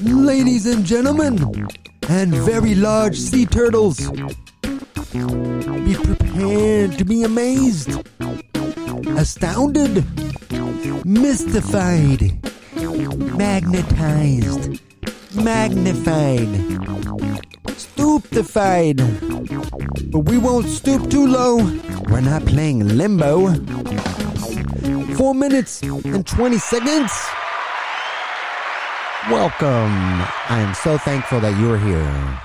Ladies and gentlemen, and very large sea turtles, be prepared to be amazed, astounded, mystified, magnetized, magnified, stupefied. But we won't stoop too low. We're not playing limbo. Four minutes and 20 seconds. Welcome. I am so thankful that you're here.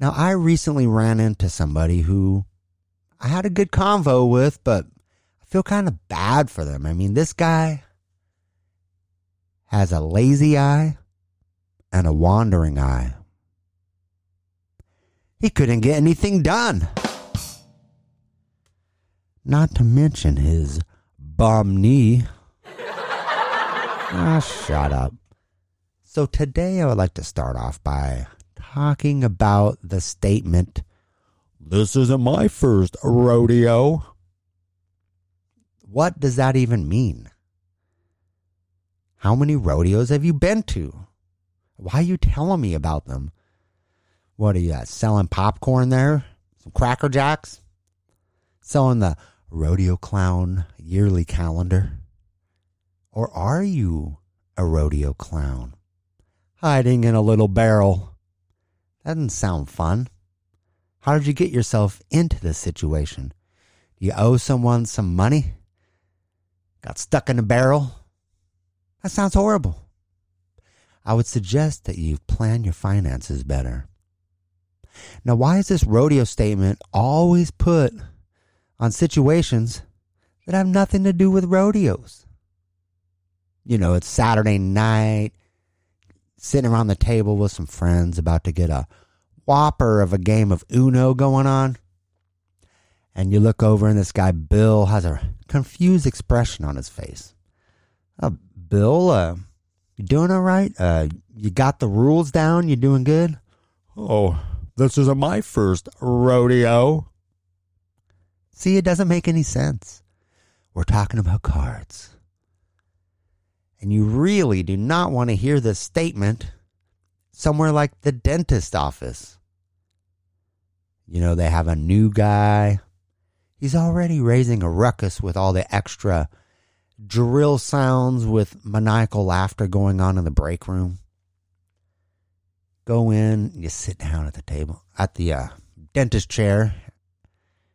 Now, I recently ran into somebody who I had a good convo with, but I feel kind of bad for them. I mean, this guy has a lazy eye and a wandering eye. He couldn't get anything done. Not to mention his bum knee. ah, shut up. So today I would like to start off by talking about the statement, This isn't my first rodeo. What does that even mean? How many rodeos have you been to? Why are you telling me about them? What are you uh, selling popcorn there? Some Cracker Jacks? Selling the Rodeo Clown yearly calendar? Or are you a rodeo clown? Hiding in a little barrel. That doesn't sound fun. How did you get yourself into this situation? Do you owe someone some money? Got stuck in a barrel? That sounds horrible. I would suggest that you plan your finances better. Now, why is this rodeo statement always put on situations that have nothing to do with rodeos? You know, it's Saturday night, sitting around the table with some friends, about to get a whopper of a game of Uno going on. And you look over, and this guy, Bill, has a confused expression on his face. Uh, Bill, uh, you doing all right? Uh, you got the rules down? You doing good? Oh, this isn't my first rodeo. See, it doesn't make any sense. We're talking about cards. And you really do not want to hear this statement somewhere like the dentist office. You know, they have a new guy. He's already raising a ruckus with all the extra drill sounds with maniacal laughter going on in the break room. Go in, you sit down at the table, at the uh, dentist chair.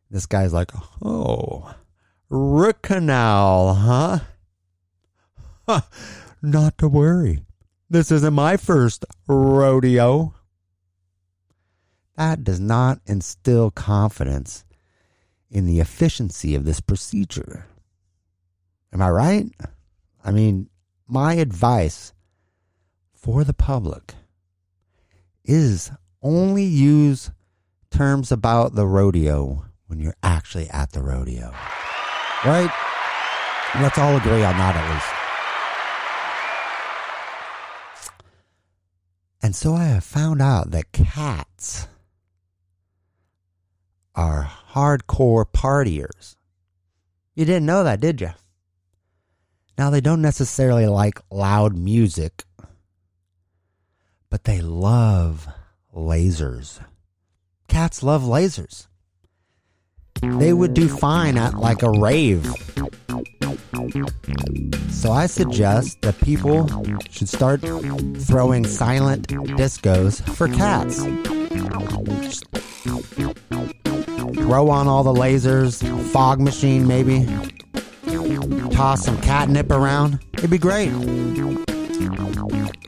This guy's like, oh, root canal, huh? huh? Not to worry. This isn't my first rodeo. That does not instill confidence in the efficiency of this procedure. Am I right? I mean, my advice for the public is only use terms about the rodeo when you're actually at the rodeo. Right? Let's all agree on that at least. And so I have found out that cats are hardcore partiers. You didn't know that, did you? Now, they don't necessarily like loud music, but they love lasers. Cats love lasers. They would do fine at like a rave. So I suggest that people should start throwing silent discos for cats. throw on all the lasers, fog machine maybe, toss some catnip around. It'd be great.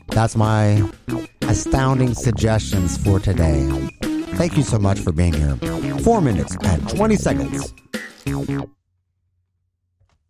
That's my astounding suggestions for today. Thank you so much for being here. Four minutes and 20 seconds.